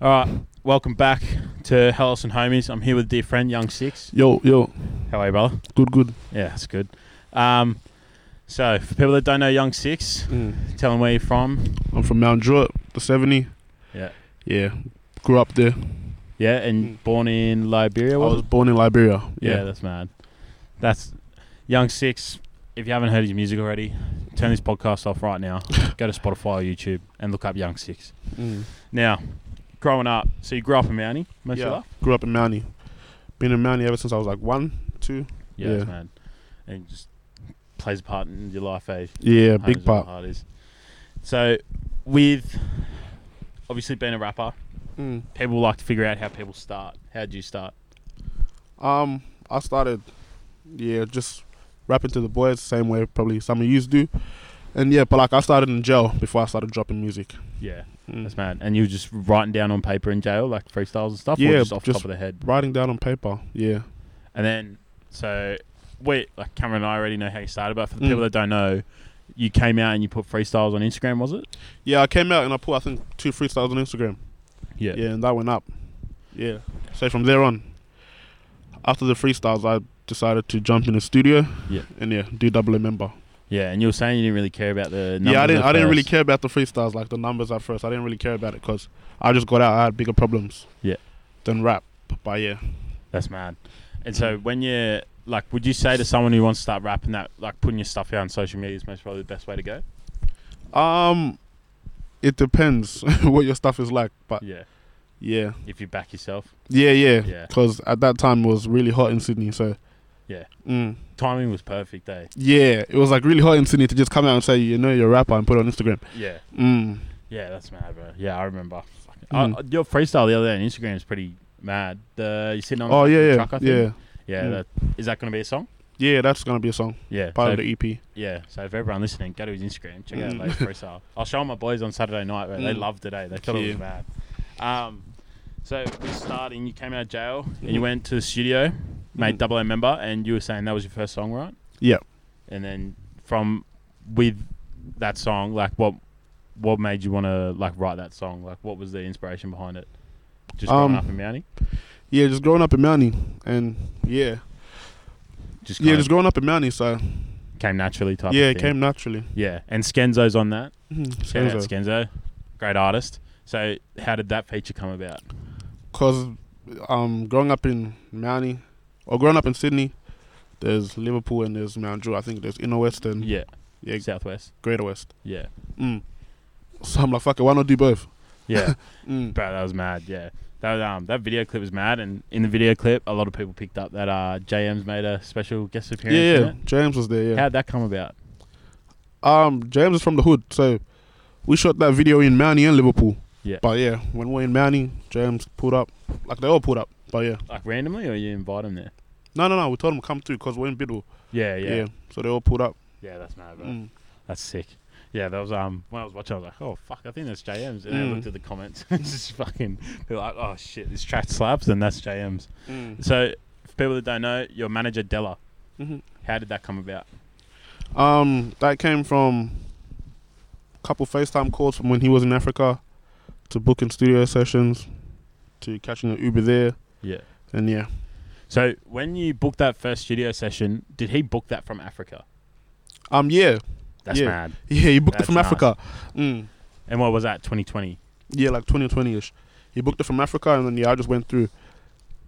All right, welcome back to Helos and Homies. I'm here with dear friend Young Six. Yo, yo, How are you, brother? good, good. Yeah, that's good. Um, so for people that don't know Young Six, tell them where you're from. I'm from Mount Druitt, the 70. Yeah. Yeah, grew up there. Yeah, and born in Liberia. I Was was it? born in Liberia. Yeah. Yeah. that's mad. That's Young Six. If you haven't heard his music already, turn this podcast off right now. Go to Spotify or YouTube and look up Young Six. Mm. Now, growing up, so you grew up in Mounty most of your Yeah. life. Grew up in Mounty. Been in Mounty ever since I was like one, two. Yeah, Yeah. mad. And just plays a part in your life, eh? Yeah, Homes big part. is. So, with obviously being a rapper, Mm. people like to figure out how people start. How would you start? Um, I started, yeah, just rapping to the boys, same way probably some of you do. And yeah, but like I started in jail before I started dropping music. Yeah, Mm. that's mad. And you were just writing down on paper in jail, like freestyles and stuff, or Yeah, just off the just- top of the head. Writing down on paper. Yeah. And then, so wait, like Cameron and I already know how you started, but for the Mm. people that don't know, you came out and you put freestyles on Instagram, was it? Yeah, I came out and I put I think two freestyles on Instagram. Yeah. Yeah, and that went up. Yeah. So from there on, after the freestyles, I decided to jump in the studio. Yeah. And yeah, do double a member. Yeah, and you were saying you didn't really care about the numbers. yeah, I didn't. I didn't really care about the freestyles, like the numbers at first. I didn't really care about it because I just got out. I had bigger problems. Yeah. Than rap. But yeah. That's mad. And so when you like, would you say to someone who wants to start rapping that like putting your stuff out on social media is most probably the best way to go? Um, it depends what your stuff is like, but Yeah. yeah, If you back yourself, yeah, yeah. Yeah. Because at that time it was really hot in Sydney, so Yeah. Mm. Timing was perfect, eh? Yeah, it was like really hot in Sydney to just come out and say you know you're a rapper and put it on Instagram. Yeah. Mm. Yeah, that's mad, bro. Yeah, I remember. Mm. I- your freestyle the other day on Instagram is pretty mad. The you sitting on Oh the yeah, yeah, truck, I think? yeah, Yeah, Mm. that, is that going to be a song? yeah. That's gonna be a song, Yeah. part so of the EP. Yeah, so if everyone listening, go to his Instagram, check out Mm. latest freestyle. I'll show my boys on Saturday night, bro. They Mm. loved it, eh? They thought it was mad. Um, so we starting, you came out of jail and you Mhm. went to the studio, made Mhm. Double A member, and you were saying that was your first song, right? Yeah. And then from with that song, like what what made you want to like write that song? Like what was the inspiration behind it? Just growing Um, up in Mounty? Yeah, just growing up in Mounty, and yeah, Just yeah, just growing up in Mounty. So came naturally type yeah, of it came naturally. Yeah, and Skenzo's on that. Mhm, Shout out Skenzo. Skenzo, great artist. So how did that feature come about? Cause um, growing up in Mounty, or growing up in Sydney, there's Liverpool and there's Mount Druitt. I think there's Inner West and Yeah, yeah, Southwest. Greater West. Yeah, Mm. So I'm like, fuck it, why not do both? yeah, Mm. bro, that was mad. Yeah, that um that video clip was mad, and in the video clip, a lot of people picked up that uh JM's made a special guest appearance. Yeah, yeah. James was there. Yeah. How'd that come about? Um, James is from the hood, so we shot that video in Mounty and Liverpool. Yeah. But yeah, when we're in Mounty, James pulled up. Like they all pulled up. But yeah. Like randomly, or you invite them there? No, no, no. We told them to come through because we're in Bidwell. Yeah, yeah, Yeah. So they all pulled up. Yeah, that's mad, bro. Mm. That's sick. Yeah, that was um when I was watching, I was like, oh fuck, I think that's JM's, and I Mm. looked at the comments, and it's just fucking, they're like, oh shit, this track slaps, and that's JM's. Mm. So, for people that don't know, your manager Della, Mhm. how did that come about? Um, that came from a couple FaceTime calls from when he was in Africa, to booking studio sessions, to catching an Uber there, Yeah. and yeah. So when you booked that first studio session, did he book that from Africa? Um, yeah, That's Yeah. mad. yeah. He booked That's it from. Africa. Mm. And what was that? 2020. Yeah, like 2020 ish. He booked it from Africa, and then yeah, I just went through.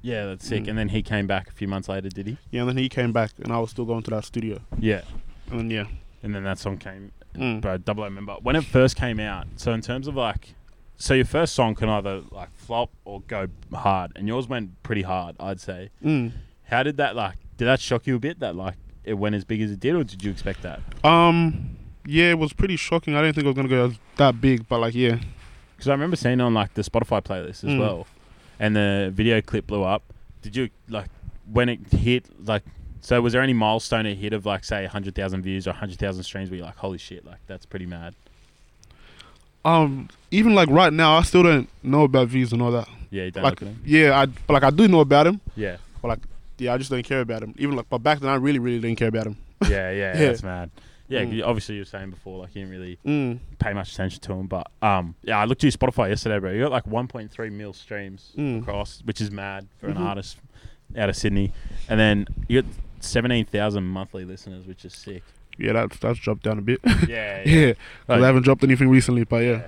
Yeah, that's sick. Mm. And then he came back a few months later, did he? Yeah, and then he came back, and I was still going to that studio, Yeah. and then yeah. And then that song came. Mm. Bro, double O member. When it first came out, so in terms of like, so your first song can either like flop or go hard, and yours went pretty hard, I'd say. Mm. How did that like? Did that shock you a bit that like it went as big as it did, or did you expect that? Um, yeah, it was pretty shocking. I didn't think it was gonna go that big, but like, yeah, Because I remember seeing it on like the Spotify playlist as Mm. well, and the video clip blew up. Did you like when it hit? Like, so was there any milestone it hit of like say hundred thousand views or hundred thousand streams? Where you're like, holy shit, like that's pretty mad. Um, even like right now, I still don't know about views and all that. Yeah, you don't Like, yeah, I but like I do know about him. Yeah, but like Yeah, I just don't care about him. Even like, but back then, I really, really didn't care about him. yeah, yeah, Yeah. that's mad. Yeah, Mm. obviously you were saying before, like you didn't really Mm. pay much attention to him, but um, yeah, I looked at your Spotify yesterday, bro. You got like 1.3 mil streams Mm. across, which is mad for Mhm. an artist out of Sydney, and then you got 17,000 monthly listeners, which is sick. Yeah, that's that's dropped down a bit. Yeah, yeah, 'cause Like, I haven't dropped anything recently, but yeah. Yeah.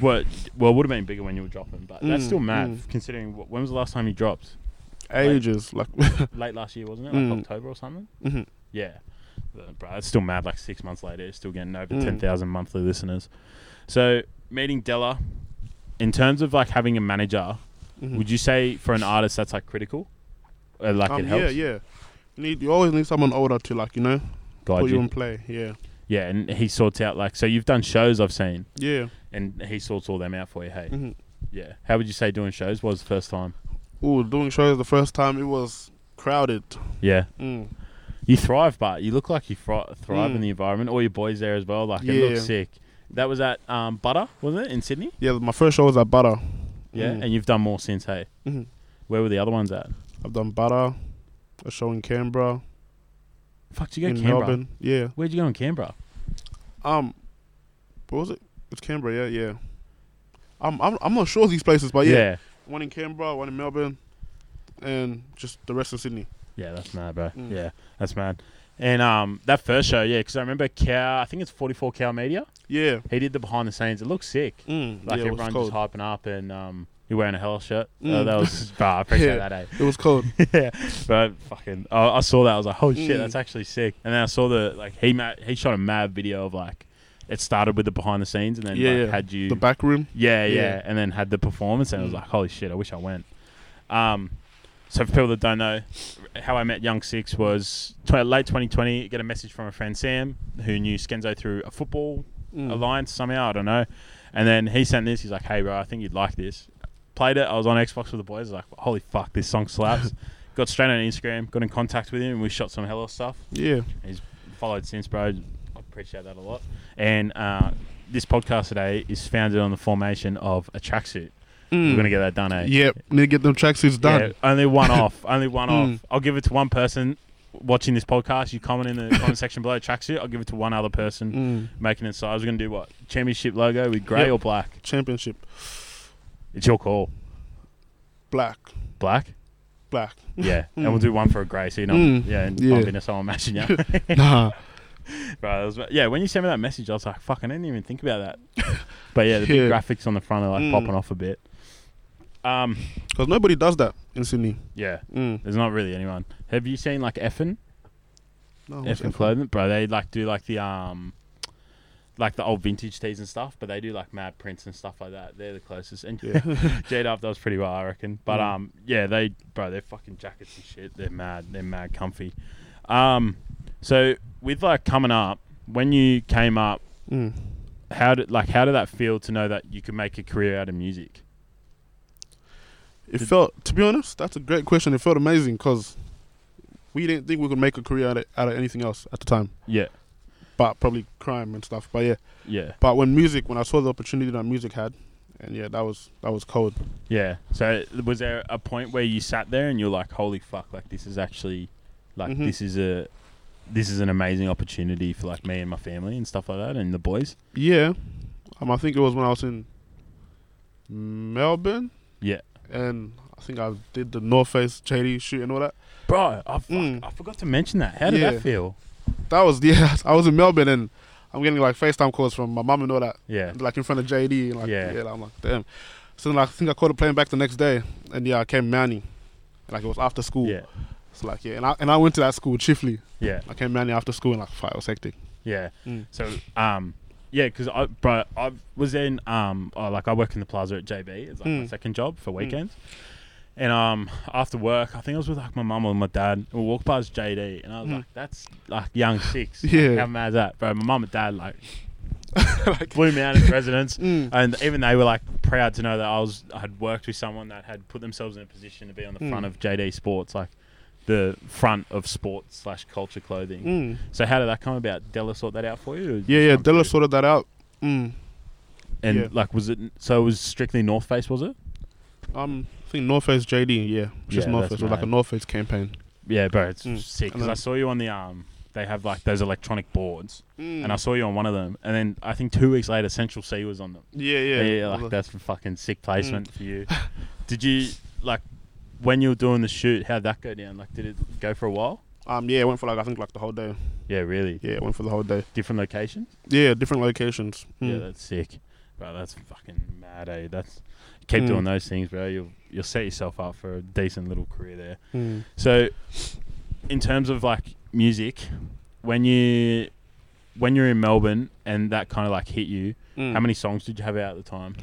Well, well, it would have been bigger when you were dropping, but that's Mm, still mad mm. considering wh- when was the last time you dropped? ages like. Late last year, wasn't it? Like Mm. October or something? Mhm. Yeah. Uh, Bro, it's still mad. Like six months later, it's still getting over Mm. 10,000 monthly listeners. So, meeting Della, in terms of like having a manager, Mhm. would you say for an artist that's like critical? Uh, like um, it helps Yeah, yeah. You need you always need someone older to like you know guide put you. you in play. Yeah, Yeah, and he sorts out like, so you've done shows I've seen, yeah. and he sorts all them out for you, hey? hmm Yeah. How would you say doing shows was the first time? Oh, doing shows the first time it was crowded. Yeah. Mm. You thrive, but you look like you thri- thrive in Mm. the environment. All your boys there as well. Like it Yeah. looks sick. That was at um, Butter, wasn't it, in Sydney? Yeah, my first show was at Butter. Yeah, Mm. and you've done more since. Hey, Mhm. where were the other ones at? I've done Butter, a show in Canberra, Fuck, did you go in Canberra? Melbourne. Yeah. Where'd you go in Canberra? Um, what was it? It's Canberra. Yeah, yeah. I'm I'm I'm not sure of these places, but yeah, yeah, one in Canberra, one in Melbourne, and just the rest of Sydney. Yeah, that's mad, bro. Mm. Yeah, that's mad. And um, that first show, yeah, because I remember Cow. I think it's Forty Four Cow Media. Yeah. He did the behind the scenes. It looks sick. Mm. Like yeah, it everyone just hyping up, and um, you're wearing a hell shirt. Uh, Mm. that was, bro, I appreciate Yeah. that. Eh? It was cold. yeah, but fucking, I, I saw that. I was like, holy shit, Mm. that's actually sick. And then I saw the like he ma- he shot a mad video of like it started with the behind the scenes, and then Yeah, like, yeah. had you the back room. yeah, yeah, Yeah. and then had the performance, and I was Mm. like, holy shit, I wish I went. Um, so for people that don't know, how I met Young Six was late 2020. Get a message from a friend Sam who knew Skenzo through a football Mm. alliance somehow. I don't know. And then he sent this. He's like, "Hey, bro, I think you'd like this." Played it. I was on Xbox with the boys. I was like, "Holy fuck, this song slaps!" got straight on Instagram. Got in contact with him, and we shot some hella stuff. Yeah. He's followed since, bro. I appreciate that a lot. And uh, this podcast today is founded on the formation of a tracksuit. We're gonna get that done, eh? Yep. Need to get them tracksuits done. Yeah, only one off. Only one Mm. off. I'll give it to one person watching this podcast. You comment in the comment section below tracksuit. I'll give it to one other person Mm. making it. So I was gonna do what championship logo with grey Yep. or black. Championship. It's your call. Black. Black. Black. Yeah, and Mm. we'll do one for a grey. So you know, Mm. yeah, and Yeah. bump into someone matching you. nah. Bro, was, yeah, when you sent me that message, I was like, fuck, I didn't even think about that. but yeah, the big Yeah. graphics on the front are like Mm. popping off a bit. Um, Because nobody does that in Sydney. yeah, Mm. there's not really anyone. Have you seen like Effin? No, Effin clothing, bro. They like do like the um, like the old vintage tees and stuff, but they do like mad prints and stuff like that. They're the closest. And Yeah. Jade Up does pretty well, I reckon. But Mm. um, yeah, they bro, they're fucking jackets and shit. They're mad. They're mad comfy. Um, so with like coming up, when you came up, Mm. how did like how did that feel to know that you could make a career out of music? It Did- felt, to be honest, that's a great question. It felt amazing because we didn't think we could make a career out of, out of anything else at the time, Yeah, but probably crime and stuff. But yeah, yeah, but when music, when I saw the opportunity that music had, and yeah, that was that was cold. yeah. So was there a point where you sat there and you're like, "Holy fuck! Like this is actually, like Mhm. this is a, this is an amazing opportunity for like me and my family and stuff like that and the boys." Yeah, um, I think it was when I was in Melbourne, Yeah, and I think I did the North Face JD shoot and all that. bro. I, fuck, Mm. I forgot to mention that. How did Yeah. that feel? That was yeah. I was in Melbourne and I'm getting like FaceTime calls from my mum and all that, Yeah, like in front of JD. And like, Yeah. yeah. I'm like, damn. So then like, I think I caught a plane back the next day, and yeah, I came Manny. Like it was after school. yeah, So like yeah, and I and I went to that school Chifley. yeah, I came Manny after school and like it was hectic. yeah. Mm. So um. Yeah, because I, bro, I was in um, oh, like I work in the plaza at JB. It's like my Mm. second job for weekends. And um, after work, I think I was with like my mum or my dad. We walked past JD, and I was Mm. like, "That's like young six. Yeah. how mad is that, bro?" My mum and dad like like, blew me out as residents, mm, and even they were like proud to know that I was I had worked with someone that had put themselves in a position to be on the front Mm. of JD Sports, like the front of sports slash culture clothing. mm. So how did that come about? Della sort that out for you? Yeah, yeah. Della sorted that out. Mm. And yeah. like, was it so? It was strictly North Face, was it? Um, think North Face JD. Yeah, just Yeah, North that's Face. It was like a mad. North Face campaign. Yeah, bro, it's Mm. sick And because I saw you on the um they have like those electronic boards, Mm. and I saw you on one of them, and then I think two weeks later, Central Cee was on them. yeah, yeah, Yeah, like that's for fucking sick Mm. placement for you. Did you like when you were doing the shoot? How'd that go down? Like, did it go for a while? Um, yeah, it went for like I think like the whole day. Yeah, really. Yeah, it went for the whole day. Different locations. Yeah, different locations. Yeah, Mm. that's sick, bro. That's fucking mad, eh? That's keep Mm. doing those things, bro. You'll you'll set yourself up for a decent little career there. Mm. So, in terms of like music, when you when you're in Melbourne and that kind of like hit you, Mm. how many songs did you have out at the time?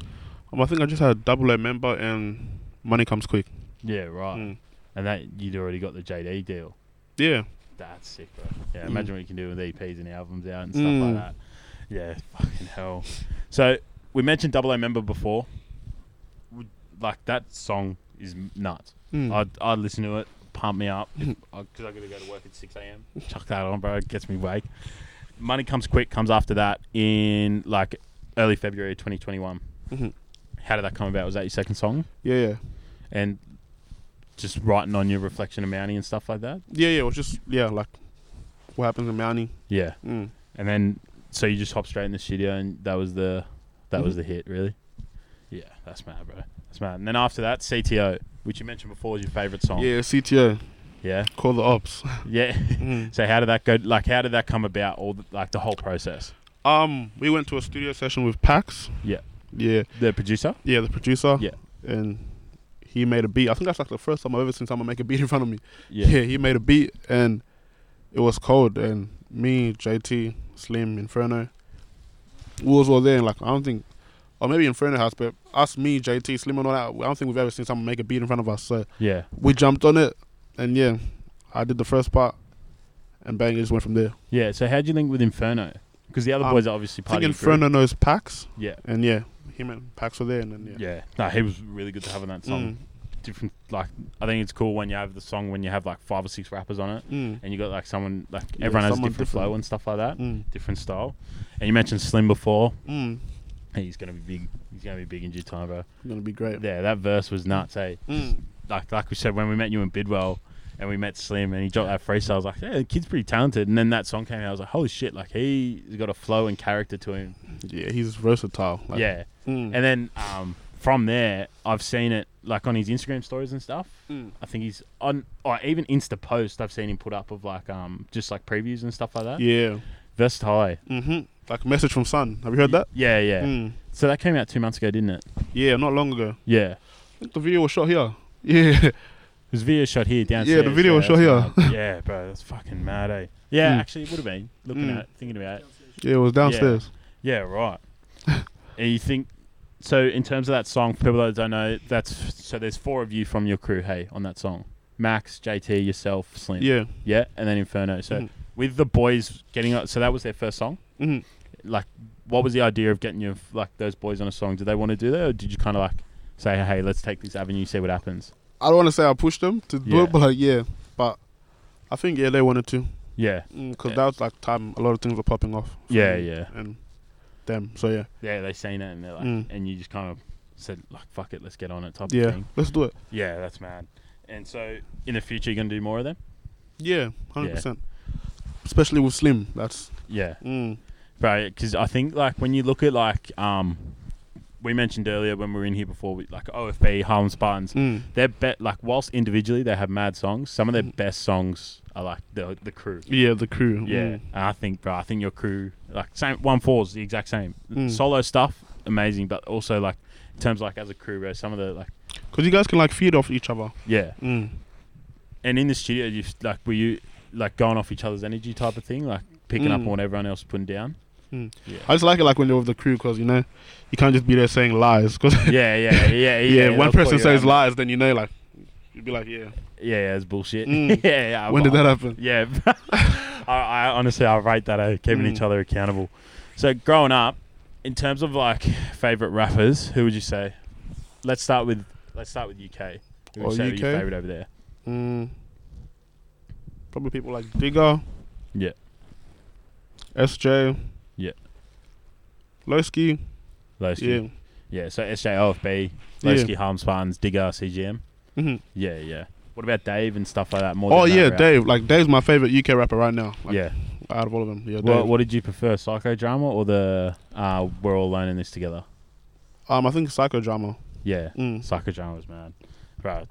Um, I think I just had a double A member and Money Comes Quick. Yeah, right. Mm. And that you'd already got the JD deal. Yeah. That's sick, bro. Yeah, Mm. imagine what you can do with EPs and albums out and stuff like that. Yeah, fucking hell. So we mentioned Double A Member before. Like that song is nuts. Mm. I'd I'd listen to it, pump me up because I, gotta go to work at six a.m. Chuck that on, bro. It gets me awake. Money comes quick. Comes after that in like early February 2021. Mhm. How did that come about? Was that your second song? Yeah, yeah. And just writing on your reflection of Mounty and stuff like that. Yeah, yeah. It was just yeah, like what happens in Mounty. Yeah. Mm. And then, so you just hop straight in the studio, and that was the that was Mhm. the hit, really. Yeah, that's mad, bro. That's mad. And then after that, CTO, which you mentioned before, was your favorite song. Yeah, CTO. Yeah. Call the ops. Yeah. Mm. so how did that go? Like, how did that come about? All the, like the whole process. Um, we went to a studio session with Pax. Yeah. Yeah, The producer. yeah, the producer. Yeah. And he made a beat. I think that's like the first time I've ever seen someone make a beat in front of me. Yeah. Yeah, he made a beat and it was cold. And me, JT, Slim, Inferno, we was all there. And like I don't think, or maybe Inferno has, but us, me, JT, Slim, and all that. I don't think we've ever seen someone make a beat in front of us. So Yeah. we jumped on it, and yeah, I did the first part, and bang, it just went from there. Yeah. So how'd you link with Inferno? Because the other Um, boys are obviously I part think of your group. Inferno knows Pax, Yeah. and yeah, him and Pax were there, and then yeah. Yeah. No, he was really good to have on that song. Mm, Different. Like, I think it's cool when you have the song when you have like five or six rappers on it, mm, and you got like someone like Yeah, everyone has a someone different, flow and stuff like that. mm, different style. And you mentioned Slim before. mm. He's gonna be big. He's gonna be big in due time, bro. Gonna be great. Yeah, that verse was nuts. Hey, Mm. like like we said when we met you in Bidwell, and we met Slim, and he dropped that freestyle. I was like, yeah, the kid's pretty talented. And then that song came out. I was like, holy shit! Like he's got a flow and character to him. Yeah, he's versatile. Like, yeah. mm, And then um, from there, I've seen it like on his Instagram stories and stuff. mm. I think he's on, or even Insta post. I've seen him put up of like um just like previews and stuff like that. yeah. Versatile. Mm-hmm. Like message from Sun. Have you heard that? Yeah, yeah. Mm. So that came out two months ago, didn't it? Yeah, not long ago. Yeah. I think the video was shot here. Yeah. There's video shot here downstairs. Yeah, the video was shot here. mad. yeah, bro, that's fucking mad, eh? Yeah, Mm. actually, it would have been looking Mm. at, it, thinking about it. Yeah, it was downstairs. Yeah, right. and you think so? In terms of that song, for people that don't know, that's so. There's four of you from your crew, hey, on that song. Max, JT, yourself, Slim. Yeah. Yeah, and then Inferno. So Mhm. with the boys getting up, so that was their first song. Hmm Like, what was the idea of getting you like those boys on a song? Did they want to do that, or did you kind of like say, hey, let's take this avenue, see what happens? I don't want to say I pushed them to do Yeah. it, but like, yeah. But I think yeah, they wanted to Yeah, because Yeah. that was like time a lot of things were popping off. yeah, me yeah. And them. So yeah. Yeah, they seen it and they're like, Mm. and you just kind of said like, "Fuck it, let's get on it." Type Yeah. of thing. Let's do it. Yeah, that's mad. And so, in the future, you're gonna do more of them. Yeah. Hundred percent. Especially with Slim. That's. Yeah, Mm, right. Because I think like when you look at like um, we mentioned earlier when we were in here before, we- like OFB, Harlem Spartans. mm, They're bet like whilst individually they have mad songs, some of their Mm. best songs are like the the crew. yeah. The crew. Yeah, Mm, and I think, bro, I think your crew like same one fours the exact same. Mm. Solo stuff amazing, but also like in terms of, like as a crew, bro, some of the like Because you guys can like feed off each other. yeah. Mm. And in the studio, you like were you like going off each other's energy type of thing, like picking up Mm. on what everyone else putting down. Mm. Yeah. I just like it like when you're with the crew because you know you can't just be there saying lies. Because yeah, yeah, yeah, yeah. yeah, one person says lies, then you know like you'd be like, yeah. Yeah, yeah, it's bullshit. Mm. yeah, yeah. when did that happen? Yeah, I, I honestly I rate that uh, keeping Mm. each other accountable. So growing up, in terms of like favorite rappers, who would you say? Let's start with let's start with UK. Who would Oh, you say are your UK? favorite over there? Mm, probably people like Digga. Yeah. SJ. Yeah. Lowski. Lowski. Yeah. Yeah. So SJ OFB, Yeah. Lowski, Harlem Spartans, Digga, CGM. hmm Yeah, yeah. What about Dave and stuff like that? More Oh yeah? Dave. Like Dave's my favorite UK rapper right now. Like, yeah. Out of all of them, yeah. Dave. What, did you prefer, psychodrama or the uh, We're All Alone in This Together? Um, I think psychodrama. Yeah, Mm. psychodrama was mad. Right,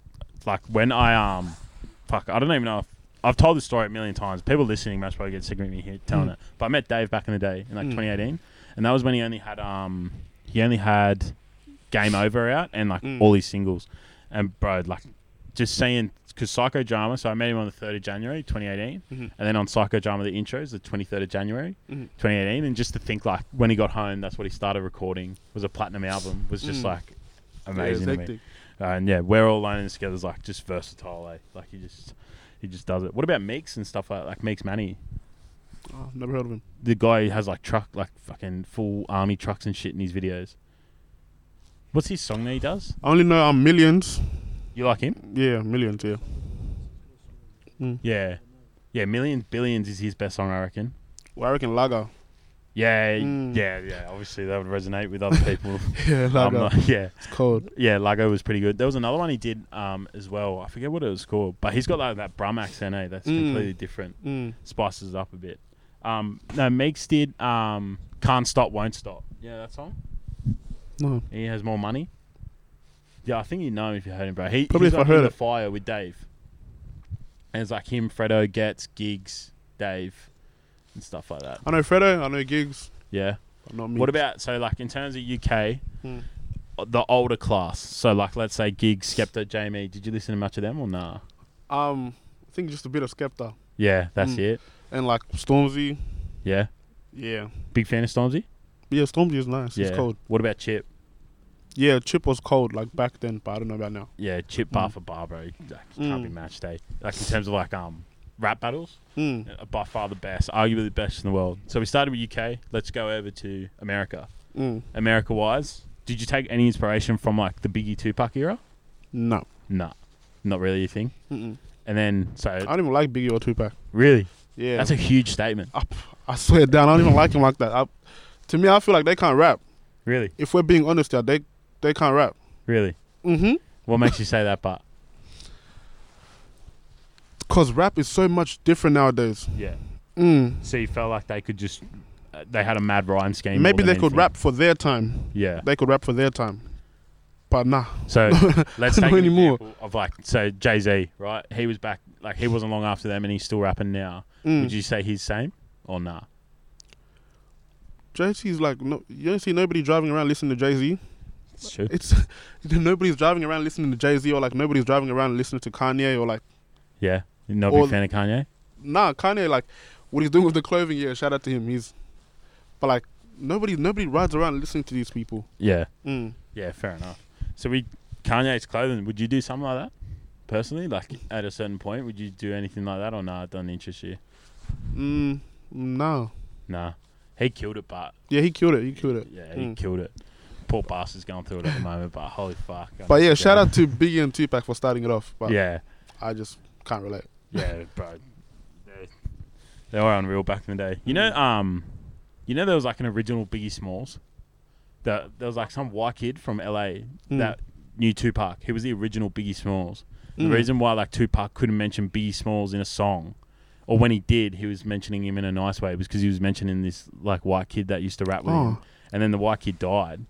like when I um, fuck, I don't even know. if I've told this story a million times. People listening must probably get sick of me here telling Mm. it. But I met Dave back in the day in like Mm. 2018, and that was when he only had um, he only had Game Over out and like Mm. all his singles, and bro, like just seeing because psychodrama. So I met him on the 3rd of January 2018, Mhm. and then on psychodrama the intros the 23rd of January Mhm. 2018, and just to think like when he got home, that's what he started recording was a platinum album. Was just Mm. like amazing it's to me. Uh, and yeah, we're all alone and together is like just versatile. Eh? Like he just he just does it. What about Meeks and stuff like like Meeks Manny? Oh, never heard of him. The guy has like truck like fucking full army trucks and shit in his videos. What's his song that he does? I only know um millions. You like him? Yeah, millions. Yeah. Mm. Yeah, yeah. Millions, billions is his best song, I reckon. Well, I reckon Laga. Yeah, Mm. yeah, yeah. Obviously, that would resonate with other people. yeah, um, Laga. yeah, it's cold. yeah. Lago was pretty good. There was another one he did um as well. I forget what it was called, but he's got like that Brum accent. Eh? That's Mm. completely different. Mm. spices it up a bit. Um, no, Meeks did um, "Can't Stop, Won't Stop." Yeah, that song. No. He has more money. Yeah, I think you know him if you heard him, bro. He, Probably he's if I heard the it. fire with Dave, and it's like him, Fredo, Gets, Giggs, Dave, and stuff like that. I know Fredo. I know Giggs. Yeah. But not me. What about so like in terms of UK, Mm. uh, the older class? So like let's say Giggs, Skepta, JME. Did you listen to much of them or nah? Um, I think just a bit of Skepta Yeah, that's Mm. it. And like Stormzy. Yeah, Yeah. big fan of Stormzy. Yeah, Stormzy is nice. Yeah. It's cold. What about Chip? Yeah, Chip was cold like back then, but I don't know about now. Yeah, Chip bar Mm. for bar, bro. Like, can't be Mm. matched, eh? Like in terms of like um rap battles, Mm. uh, by far the best, arguably the best in the world. So we started with UK. Let's go over to America. Mm. America wise, did you take any inspiration from like the Biggie Tupac era? No. Nah, not really your thing. Mm-mm. And then so I don't even like Biggie or Tupac. really, Yeah. that's a huge statement. I swear down. I don't even like him like that. I, to me, I feel like they can't rap. Really, If we're being honest, yeah, they they can't rap. really. Mm-hmm. What makes you say that? But Cause rap is so much different nowadays. yeah, Mm. so you felt like they could just uh, they had a mad rhyme scheme. Maybe they could rap for their time. Yeah. They could rap for their time. But nah. So let's take an anymore. example of like so Jay Z, right? He was back like he wasn't long after them, and he's still rapping now. Mm. Would you say he's same or nah? Jay Z's like no. You don't see nobody driving around listening to Jay Z. It's true. It's nobody's driving around listening to Jay Z or like nobody's driving around listening to Kanye or like Yeah, you're not a big fan of Kanye. nah Kanye like what he's doing with the clothing. Yeah, shout out to him. He's but like nobody nobody rides around listening to these people. Yeah, Mm. yeah, fair enough. So we Kanye's clothing. Would you do something like that personally? Like at a certain point, would you do anything like that or nah? It doesn't interest you. Mm. No. Nah, he killed it, but Yeah, he killed it. He killed it. yeah, he Mm. killed it. Poor bastard's going through it at the moment, but holy fuck. I But yeah, shout out to Biggie and Tupac for starting it off. But Yeah, I just can't relate. Yeah, bro. They, they were unreal back in the day. You know, um, you know there was like an original Biggie Smalls. That there was like some white kid from LA Mm. that knew Tupac. He was the original Biggie Smalls. The Mm. reason why like Tupac couldn't mention Biggie Smalls in a song, or when he did, he was mentioning him in a nice way, was because he was mentioning this like white kid that used to rap with him, Oh. and then the white kid died.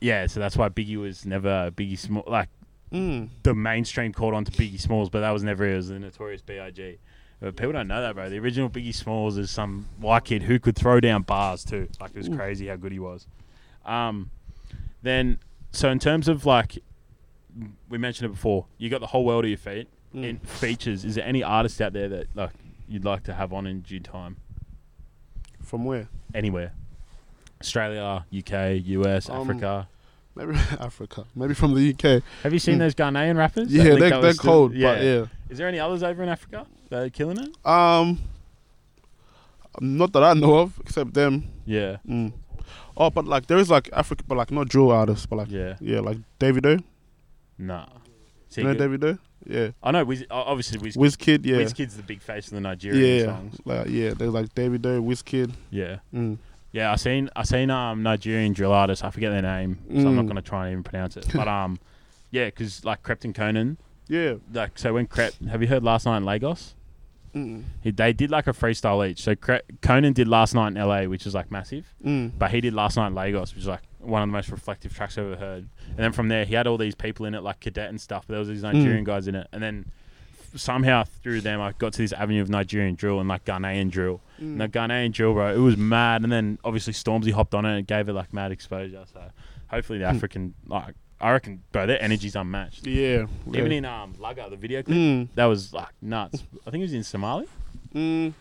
Yeah, so that's why Biggie was never Biggie Small. Like Mm. the mainstream called on to Biggie Smalls, but that was never it was the notorious B.I.G. But people don't know that, bro. The original Biggie Smalls is some white kid who could throw down bars too. Like it was Ooh. crazy how good he was. Um, then so in terms of like we mentioned it before, you got the whole world at your feet. Mm. In features, is there any artist out there that like you'd like to have on in due time? From where? Anywhere, Australia, UK, US, Um, Africa. Maybe Africa. Maybe from the UK. Have you seen mm. those Ghanaian rappers? Yeah, they, they're was still- cold. But yeah. Is there any others over in Africa that are killing it? Um. Not that I know of, except them. Yeah, Mm. Oh, but like there is like Africa, but like not drill artists, but like yeah. yeah, like Davido. Nah. See, You know Davido? Yeah. I know. Wiz, o- obviously, Wiz, Wizkid, yeah. Wizkid's the big face of the Nigerian yeah. songs. Like yeah, there's like Davido, Wizkid. Yeah, Mm. yeah. I seen I seen um Nigerian drill artists. I forget their name, so I'm not Mm. gonna try and even pronounce it. But um, yeah, because like Krept and Konan, Yeah. Like so when Krept, have you heard last night in Lagos? Mm. He, they did like a freestyle each. So Cre- Conan did last night in LA, which is like massive. Mm. But he did last night in Lagos, which is like one of the most reflective tracks I've ever heard. And then from there, he had all these people in it, like Cadet and stuff. But there was these Nigerian guys in it. And then somehow through them, I got to this avenue of Nigerian drill and like Ghanaian drill. Mm. And the Ghanaian drill, bro, it was mad. And then obviously Stormzy hopped on it and gave it like mad exposure. So hopefully the Hmm. African, like, I reckon, bro, their energy's unmatched. Yeah. Even yeah. in um Laga, the video clip, Mm. that was like nuts. I think it was in Somali. Mm.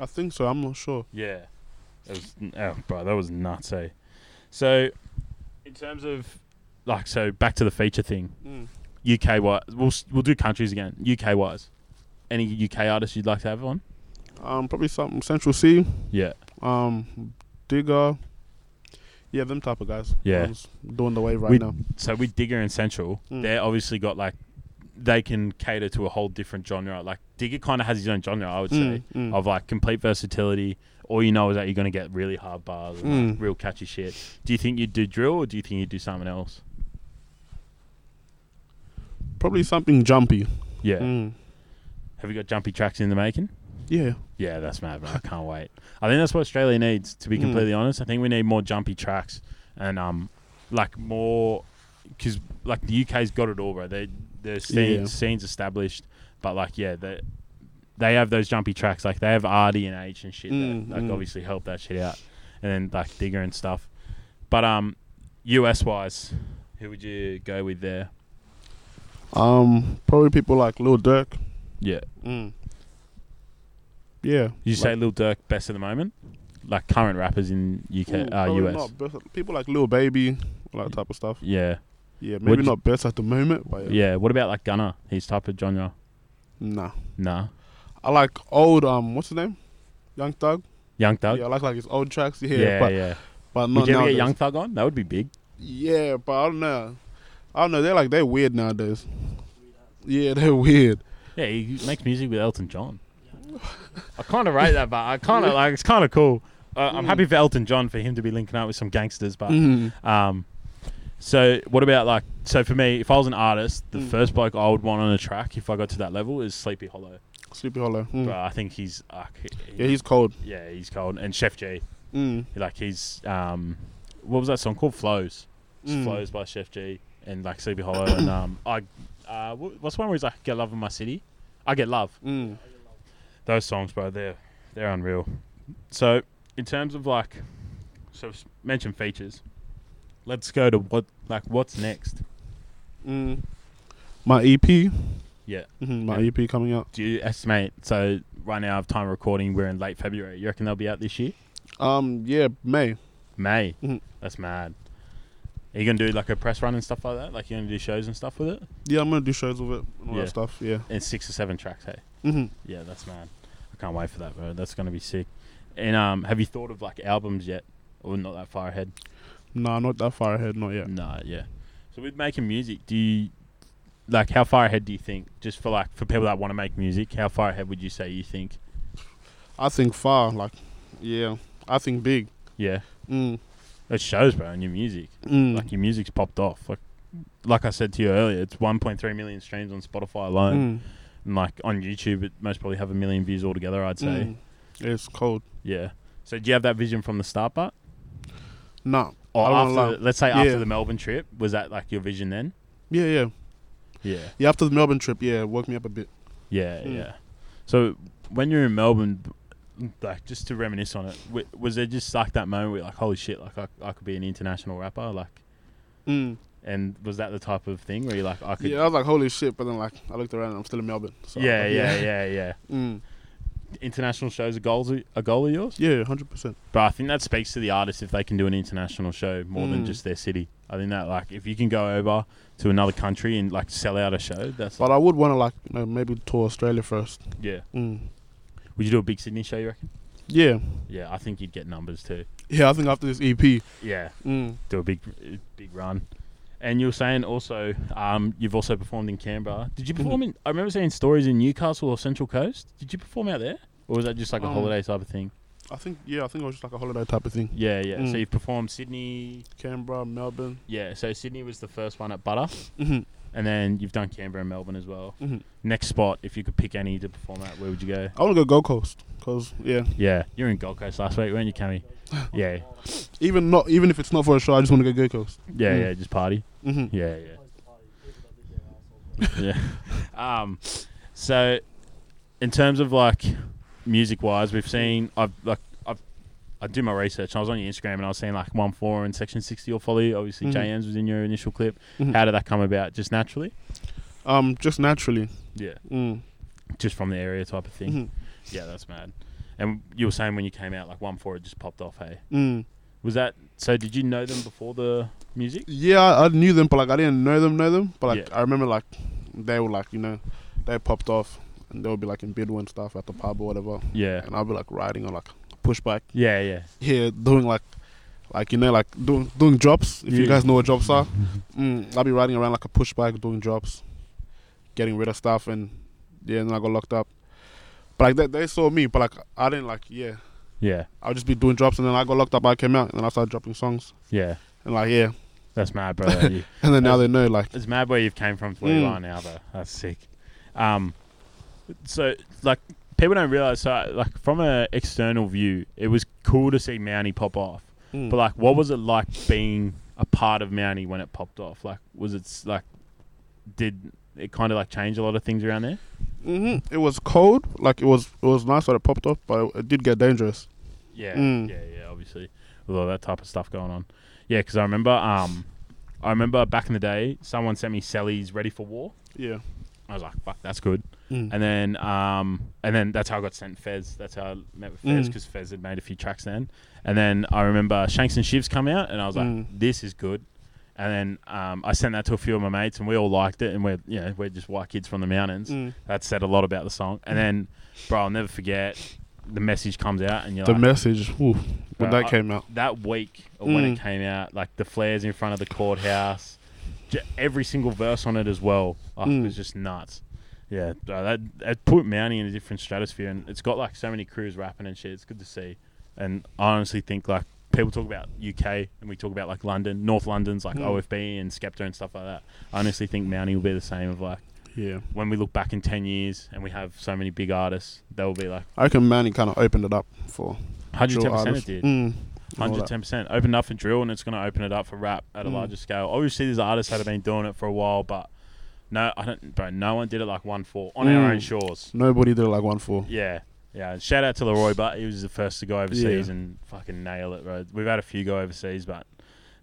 I think so. I'm not sure. Yeah. It was, oh, bro, that was nuts, eh? So, in terms of, like, so back to the feature thing, Mm. UK wise, we'll, we'll do countries again. UK wise. Any UK artists you'd like to have on? Um, probably something Central Cee. Yeah. Um, Digga. Yeah, them type of guys. Yeah. Doing the wave right We- now. So, with Digga and Central, Mm. they're obviously got, like, they can cater to a whole different genre. Like, Digga kind of has his own genre, I would say, Mm, mm. of, like, complete versatility. All you know is that you're going to get really hard bars and, like, Mm. real catchy shit. Do you think you'd do drill or do you think you'd do something else? Probably something jumpy. Yeah. Mm. Have you got jumpy tracks in the making? Yeah. Yeah, that's mad, man. I can't wait. I think that's what Australia needs. To be Mm. completely honest, I think we need more jumpy tracks and um, like more because like the UK's got it all, bro. They the scene, Yeah. scenes established, but like yeah, they they have those jumpy tracks. Like they have ArrDee and H and shit Mm, that like mm. obviously help that shit out, and then like Digga and stuff. But um, US wise, who would you go with there? Um, probably people like Lil Durk. Yeah, Mm. Yeah. you like- say Lil Durk best at the moment, like current rappers in UK, Ooh, uh, US. not best- people like Lil Baby, all that type of stuff. Yeah. Yeah, maybe you- not best at the moment, but yeah. Yeah. What about like Gunna? His type of genre? Nah. Nah. I like old um what's his name? Young Thug. Young Thug. Yeah, I like like his old tracks. Yeah, yeah, but yeah. but not Would you ever nowadays. get Young Thug on? That would be big. Yeah, but I don't know. I don't know. They're like they're weird nowadays. Yeah, they're weird. Yeah, he makes music with Elton John. I kind of rate that, but I kind of like it's kind of cool. Uh, I'm Mm. happy for Elton John for him to be linking up with some gangsters, but Mm. um, so what about like so for me, if I was an artist, the Mm. first bloke I would want on a track if I got to that level is Sleepy Hallow. Sleepy Hallow. Mm. But I think he's uh, he- Yeah, he's cold. yeah he's cold and Sheff G. Mm. Like he's um, what was that song called? Flows. Mm. Flows by Sheff G and like Sleepy Hallow and um I uh wh- what's one where he's like get love in my city? I get love. Mm. Those songs, bro, they're they're unreal. So in terms of like, so mention features. Let's go to what like what's next. Mm. My EP. Yeah. hmm my. EP coming out. Do you estimate? So right now, of time recording, we're in late February. You reckon they'll be out this year? Um, yeah, May. May. Mhm. That's mad. Are you gonna do like a press run and stuff like that? Like you gonna do shows and stuff with it? Yeah, I'm gonna do shows with it and all Yeah. that stuff. Yeah. And six or seven tracks, hey. hmm Yeah, that's mad. I can't wait for that, bro. That's gonna be sick. And um, have you thought of like albums yet, or not that far ahead? Nah, not that far ahead. Not yet. No, yeah. So with making music, do you like how far ahead do you think? Just for like for people that want to make music, how far ahead would you say you think? I think far. Like, yeah, I think big. Yeah, Mm. it shows, bro, in your music. Mm. Like your music's popped off. Like, like I said to you earlier, it's 1.3 million streams on Spotify alone, Mm. and like on YouTube, it most probably have a million views altogether. I'd say. Mm. It's cold. Yeah. So do you have that vision from the start, but No. or after? the- let's say after the Melbourne trip, was that like your vision then? Yeah, yeah. Yeah. Yeah, after the Melbourne trip, yeah, it woke me up a bit. Yeah, Mm. yeah. So when you're in Melbourne, like just to reminisce on it, w- was there just like that moment where like, holy shit, like I, I could be an international rapper, like, Mm. and was that the type of thing where you're like, I could, Yeah, I was like, holy shit, but then like I looked around and I'm still in Melbourne. So, yeah, like, yeah, yeah, yeah. Mm. International shows a goal a goal of yours, Yeah, hundred percent. but I think that speaks to the artist if they can do an international show more than Mm. just their city. I think that like if you can go over to another country and like sell out a show, that's But I would want to like you know, maybe tour Australia first. yeah. Mm. Would you do a big Sydney show? You reckon? Yeah, Yeah, I think you'd get numbers too. yeah. I think after this EP, Yeah, mm. do a big big run. And you were saying also, um, you've also performed in Canberra. Did you perform in? I remember seeing stories in Newcastle or Central Coast. Did you perform out there, or was that just like a Um, holiday type of thing? I think yeah, I think it was just like a holiday type of thing. Yeah, yeah. So mm. you've performed Sydney. Canberra, Melbourne. Yeah, so Sydney was the first one at Butter. hmm and then you've done Canberra and Melbourne as well. hmm Next spot, if you could pick any to perform at, where would you go? I want to go Gold Coast because yeah, Yeah, you were in Gold Coast last week, weren't you, Cammy? Yeah, even not even if it's not for a show, I just want to go Gold Coast. yeah, Mm. yeah, just party. hmm Yeah, yeah, yeah. Um, so in terms of like music wise, we've seen I've like I do my research. and I was on your Instagram and I was seeing like OneFour and section sixty or follow you. Obviously, Mhm. JM's was in your initial clip. Mhm. How did that come about? Just naturally? Um, just naturally. Yeah, Mm. just from the area type of thing. Mhm. Yeah, that's mad. And you were saying when you came out, like OneFour, it just popped off. Hey, Mm. was that so? Did you know them before the music? Yeah, I, I knew them, but like I didn't know them, know them. But like Yeah. I remember, like they were like you know, they popped off, and they would be like in Bidwell and stuff at the pub or whatever, Yeah, and I'll be like riding on like pushback, yeah, yeah. here doing like, like you know, like doing doing drops. If you guys know what drops are, mm, I'll be riding around like a pushback doing drops, getting rid of stuff, and yeah, and then I got locked up. But like they, they saw me, but like I didn't like yeah. Yeah, I'll just be doing drops, and then I got locked up. I came out, and then I started dropping songs, yeah. and like yeah, That's mad, bro. that you- and then now they know like It's mad where you've came from to where you Mm. are now, though. That's sick. Um, so like people don't realize. So like from an external view, it was cool to see Mounty pop off. mm. But like, what was it like being a part of Mounty when it popped off? Like, was it like, did it kind of like change a lot of things around there? hmm It was cold. Like it was. It was nice that it popped off, but it, it did get dangerous. Yeah, Mm. yeah, yeah. Obviously, with all that type of stuff going on. Yeah, because I remember, um, I remember back in the day, someone sent me Sally's "Ready for War." Yeah. I was like, "Fuck, that's good." Mm. And then, um, and then that's how I got sent Fez. That's how I met with Fez Mm. because Fez had made a few tracks then. And then I remember Shanks and Shivs come out, and I was like, Mm. "This is good." And then um, I sent that to a few of my mates, and we all liked it. And we're, you know, we're just white kids from the mountains. Mm. That said a lot about the song. And then, bro, I'll never forget. The message comes out, and you're The like, message. Ooh, when that I- came out. that week when it Mm. came out, like the flares in front of the courthouse, every single verse on it as well, oh, it Mm. was just nuts. Yeah, bro, that put Mounty in a different stratosphere, and it's got like so many crews rapping and shit. It's good to see, and I honestly think like people talk about UK and we talk about like London, North London's like Mm. OFB and Skepta and stuff like that. I honestly think Mounty will be the same. Of like Yeah. when we look back in ten years and we have so many big artists, they'll be like I reckon Manny kind of opened it up for hundred ten percent. It did. Mm. Hundred ten percent opened up for drill, and it's going to open it up for rap at a Mm. larger scale. Obviously, there's artists that have been doing it for a while, but no, I don't, bro. No one did it like OneFour on our Mm. own shores. Nobody did it like OneFour. Yeah, yeah. and Shout out to Leroy, but he was the first to go overseas Yeah. and fucking nail it, bro. We've had a few go overseas, but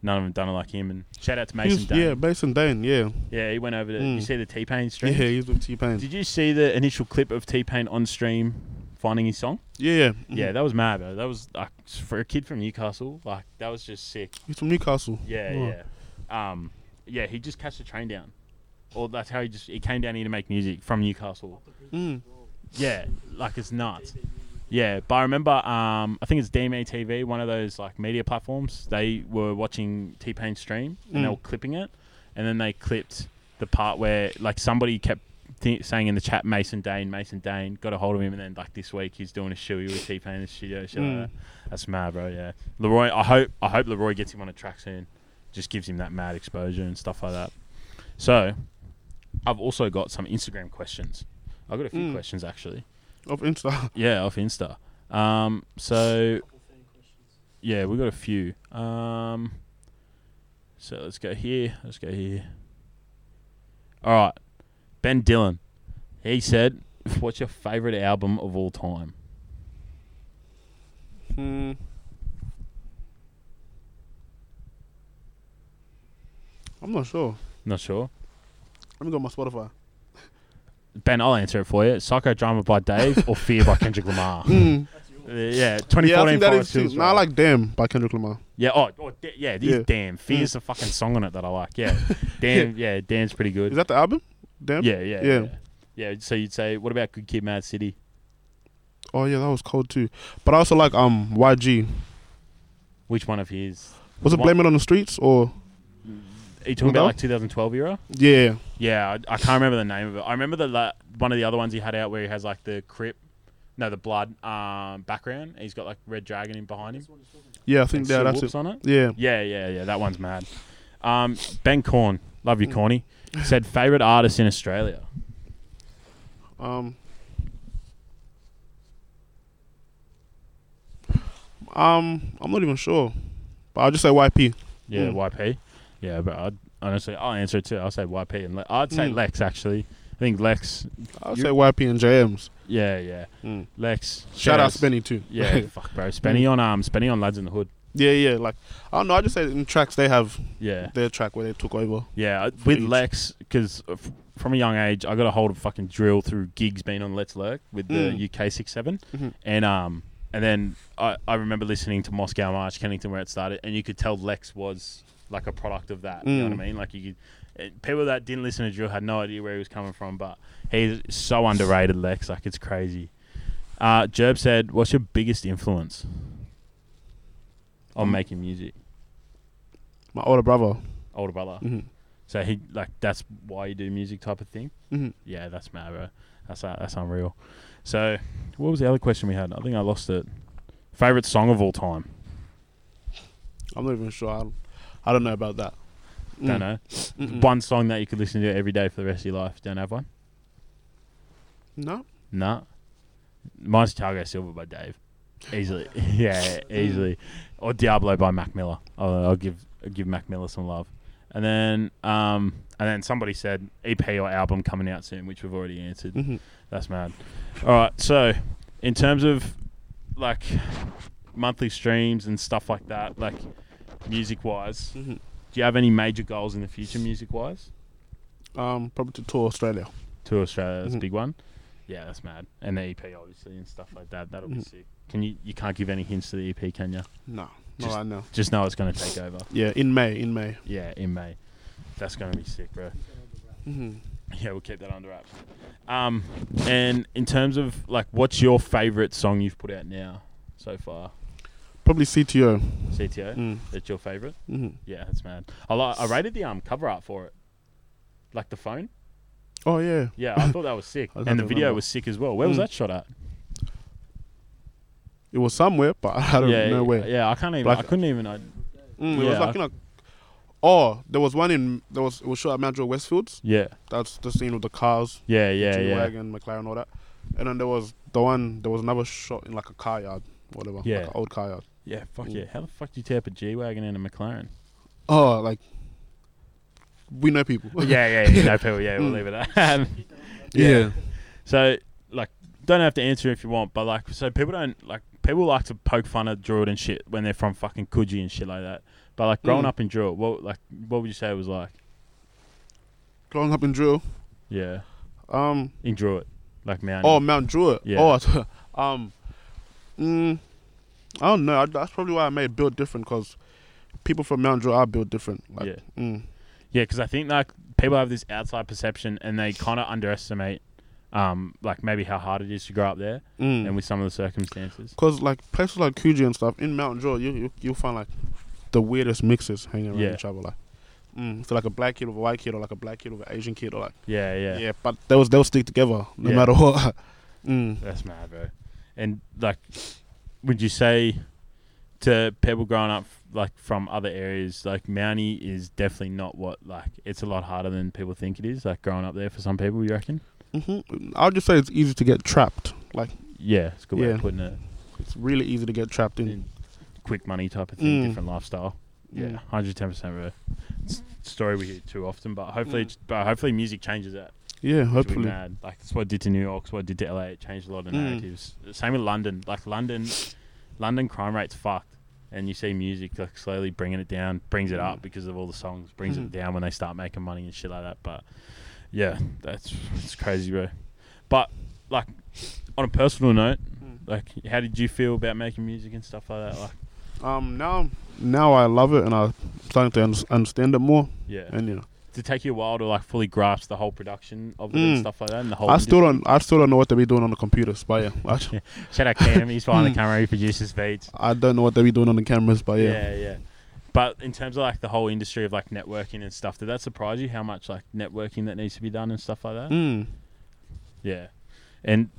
none of them done it like him. And shout out to He was- Mason Dane. yeah, Mason Dane. Yeah. Yeah, he went over to. Mm. You see the T Pain stream? Yeah, he's with T Pain. Did you see the initial clip of T Pain on stream finding his song? Yeah, yeah. Yeah, Mhm. that was mad, bro. That was like for a kid from Newcastle, like that was just sick. He's from Newcastle. Yeah, Oh. yeah. Um, yeah, he just catched the train down. Or that's how he just he came down here to make music from Newcastle. Mm. Yeah, like it's nuts. Yeah, but I remember um, I think it's DMA TV, one of those like media platforms. They were watching T Pain stream and they Mm. were clipping it, and then they clipped the part where like somebody kept th- saying in the chat Mason Dane, Mason Dane, got a hold of him, and then like this week he's doing a shoey with T Pain in the studio. Shit like Mm. that. That's mad, bro. Yeah, Leroy. I hope I hope Leroy gets him on a track soon. Just gives him that mad exposure and stuff like that. So, I've also got some Instagram questions. I've got a few Mm. questions actually. Of Insta. Yeah, off Insta. Um, so yeah, we got a few. Um, so let's go here. Let's go here. All right, Ben Dillon. He said, "What's your favorite album of all time?" Hmm. I'm not sure. Not sure. Let me go on my Spotify. Ben, I'll answer it for you. Psychodrama by Dave or Fear by Kendrick Lamar. Mm. Uh, yeah, Yeah, I 2014 think that is. Too. Nah, I like "Damn" by Kendrick Lamar. Yeah, oh, oh yeah, these Yeah. damn. Fear's the fucking song on it that I like. Yeah, damn, yeah, damn's pretty good. Is that the album? Damn. Yeah, yeah, Yeah. yeah, yeah. So you'd say, what about Good Kid, Mad City? Oh yeah, that was cold too. But I also like um YG. Which one of his? Was it "Blame It on the Streets" or Are you talking about like 2012 era? yeah? Yeah, I, I can't remember the name of it. I remember the la- one of the other ones he had out where he has like the crip, no, the blood um, background. He's got like red dragon in behind him. Yeah, I think Sue that's it. on it. Yeah. Yeah, yeah, yeah. That one's mad. Um, ben Corn, love you, Mm. Corny. said favorite artist in Australia. Um. Um, I'm not even sure, but I'll just say YP. Yeah, Mm. YP. Yeah, but I'd, honestly, I'll answer it too. I'll say YP and Le- I'd say Mm. Lex actually. I think Lex. I'll say YP and JMs. Yeah, yeah. Mm. Lex. Shout out Spenny. Spenny too. Yeah, fuck, bro. Spenny on um, Spenny on Lads in the Hood. yeah, yeah. Like I don't know. I just say in tracks they have Yeah, their track where they took over. yeah. I- With each. Lex, because from a young age, I got a hold of fucking drill through Giggs being on Let's Lurk with the Mm. UK six seven, Mhm. and um, and then I I remember listening to Moscow March, Kennington, where it started, and you could tell Lex was like a product of that. You know what I Mm. mean? Like you could. People that didn't listen to drill had no idea where he was coming from, but he's so underrated, Lex. Like it's crazy. Uh, Jerb said, "What's your biggest influence on Um, making music?" My older brother. Older brother. hmm So he like that's why you do music type of thing. hmm Yeah, that's mad, bro. That's uh, that's unreal. So, what was the other question we had? I think I lost it. Favorite song of all time? I'm not even sure. I don't, know about that. Don't Mm. know. Mm-mm. One song that you could listen to every day for the rest of your life. Don't have one? No. Nah. Mine's Thiago Silva by Dave. Easily, yeah, easily. Or Diablo by Mac Miller. I'll, I'll give I'll give Mac Miller some love. And then um and then somebody said EP or album coming out soon, which we've already answered. hmm That's mad. All right, so in terms of like monthly streams and stuff like that, like music wise, hmm do you have any major goals in the future, music wise? Um, probably to tour Australia. To Australia, that's a Mhm. big one. Yeah, that's mad. And the EP, obviously, and stuff like that. That'll be Mhm. sick. Can you? You can't give any hints to the EP, can you? No, no, I know. Just know it's gonna take over. Yeah, in May, in May. Yeah, in May. That's gonna be sick, bro. hmm Yeah, we'll keep that under wraps. Um, and in terms of like, what's your favorite song you've put out now so far? Probably CTO. CTO. Mm. That's your favorite? hmm Yeah, that's mad. I li- I rated the um cover art for it, like the phone. Oh yeah. Yeah, I thought that was sick, and the don't video remember. was sick as well. Where was Mm. that shot at? It was somewhere, but I don't yeah, know where. Yeah, I can't even. Like- I couldn't even. I, Mm, it was Yeah, like in a. Oh, there was one in. There was it was shot at Mount Westfields. yeah, That's the scene with the cars, yeah, yeah, yeah. wagon, McLaren, all that. And then there was the one. There was another shot in like a car yard, whatever. Yeah. Like an old car yard. Yeah, fuck yeah. How the fuck do you tear up a G wagon and a McLaren? Oh, like. We know people. yeah, yeah, yeah. No people. Yeah, we'll Mm. leave it at that. yeah. So, like, don't have to answer if you want, but like, so people don't like people like to poke fun at Druitt and shit when they're from fucking Coogee and shit like that. But like growing Mm. up in Druitt, what like what would you say it was like? Growing up in Drill. Yeah, Um. in Druitt, like Mount. Oh, Mount Druitt. Yeah. Oh, um. Mm, I don't know. I, that's probably why I made build different because people from Mount Druitt are built different. Like, yeah, Mm, yeah, because I think like people have this outside perception and they kind of underestimate, um, like maybe how hard it is to grow up there mm. and with some of the circumstances. Cause like places like Coogee and stuff in Mount Druitt, you you you'll find like the weirdest mixes hanging around Yeah. each other. Like, mm, so like a black kid with a white kid, or like a black kid with an Asian kid, or like Yeah, yeah, yeah. but they'll they'll stick together no Yeah. matter what. mm. That's mad, bro. And like, would you say to people growing up like from other areas, like Mounty is definitely not what like it's a lot harder than people think it is. Like growing up there for some people, you reckon? hmm I'll just say it's easy to get trapped. Like Yeah, it's a good way of putting it. it's really easy to get trapped in. In quick money type of thing, Mm. different lifestyle. Yeah, Mm. hundred ten percent, of a story we hear too often, but hopefully, Mm. but hopefully, music changes that. Yeah, Which would be hopefully. mad. Like that's what it did to New York. It's what it did to LA. It changed a lot of Mm. narratives. Same with London. Like London, London crime rate's fucked, and you see music like slowly bringing it down, brings it up Mm. because of all the songs, brings Mhm. it down when they start making money and shit like that. But yeah, that's it's crazy, bro. But like on a personal note, Mm. like how did you feel about making music and stuff like that? Like Um, now now I love it and I'm starting to un- understand it more. yeah, And you know, it take you a while to like fully grasp the whole production of it and Mm. stuff like that, and the whole. I still industry? don't I still don't know what they be doing on the computers, but yeah, I, Shout out Cam, he's behind the Mm. camera, he produces beats. I don't know what they be doing on the cameras, but yeah. Yeah, yeah. But in terms of like the whole industry of like networking and stuff, did that surprise you how much like networking that needs to be done and stuff like that? Mm, Yeah, and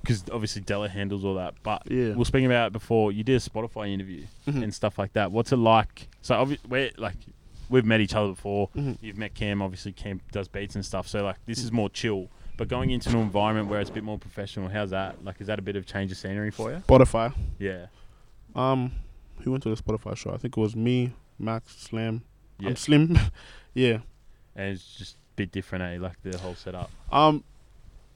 because obviously Della handles all that. But yeah. we were speaking about it before. You did a Spotify interview Mhm. and stuff like that. What's it like? So obviously, we're like we've met each other before. Mhm. You've met Cam, obviously. Cam does beats and stuff. So like, this is more chill. But going into an environment where it's a bit more professional, how's that? Like, is that a bit of change of scenery for you? Spotify. Yeah. Um, who went to the Spotify show? I think it was me, Max, Slam. Yeah. I'm Slim. yeah. And it's just a bit different, eh? Like the whole setup. Um,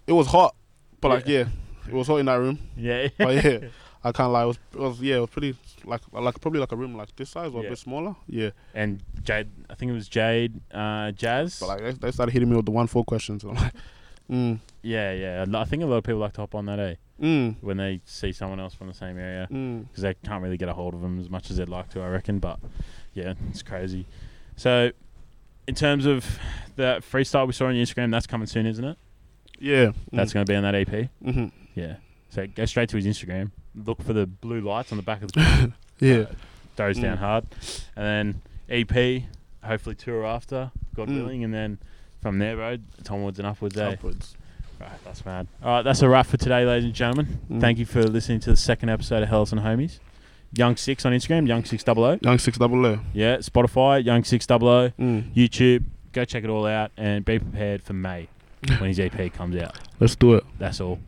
it was hot, but like Yeah. yeah, it was hot in that room. Yeah. But yeah, I can't lie. It was, it was yeah, it was pretty like like probably like a room like this size or Yeah. a bit smaller. Yeah, and Jade, I think it was Jade, uh, Jazz. but like they, they started hitting me with the OneFour questions. And I'm like, mm, yeah, yeah. I think a lot of people like to hop on that, eh? mm, When they see someone else from the same area. mm. because they can't really get a hold of them as much as they'd like to, I reckon. But yeah, it's crazy. So, in terms of the freestyle we saw on Instagram, that's coming soon, isn't it? Yeah, That's going to be on that EP. mm-hmm. Yeah. So go straight to his Instagram. Look for the blue lights on the back of the yeah, throws down Mm. hard, and then EP. Hopefully tour after, God Mm. willing, and then from there, bro, it's onwards and upwards. Eh? upwards. Right, that's mad. All right, that's a wrap for today, ladies and gentlemen. Mm. Thank you for listening to the second episode of Helos and Homies. Young6ix on Instagram, Young6ix Double O. Young six double O. Yeah, Spotify, Young6ix Double O, Mm. YouTube. Go check it all out and be prepared for May when his EP comes out. Let's do it. That's all.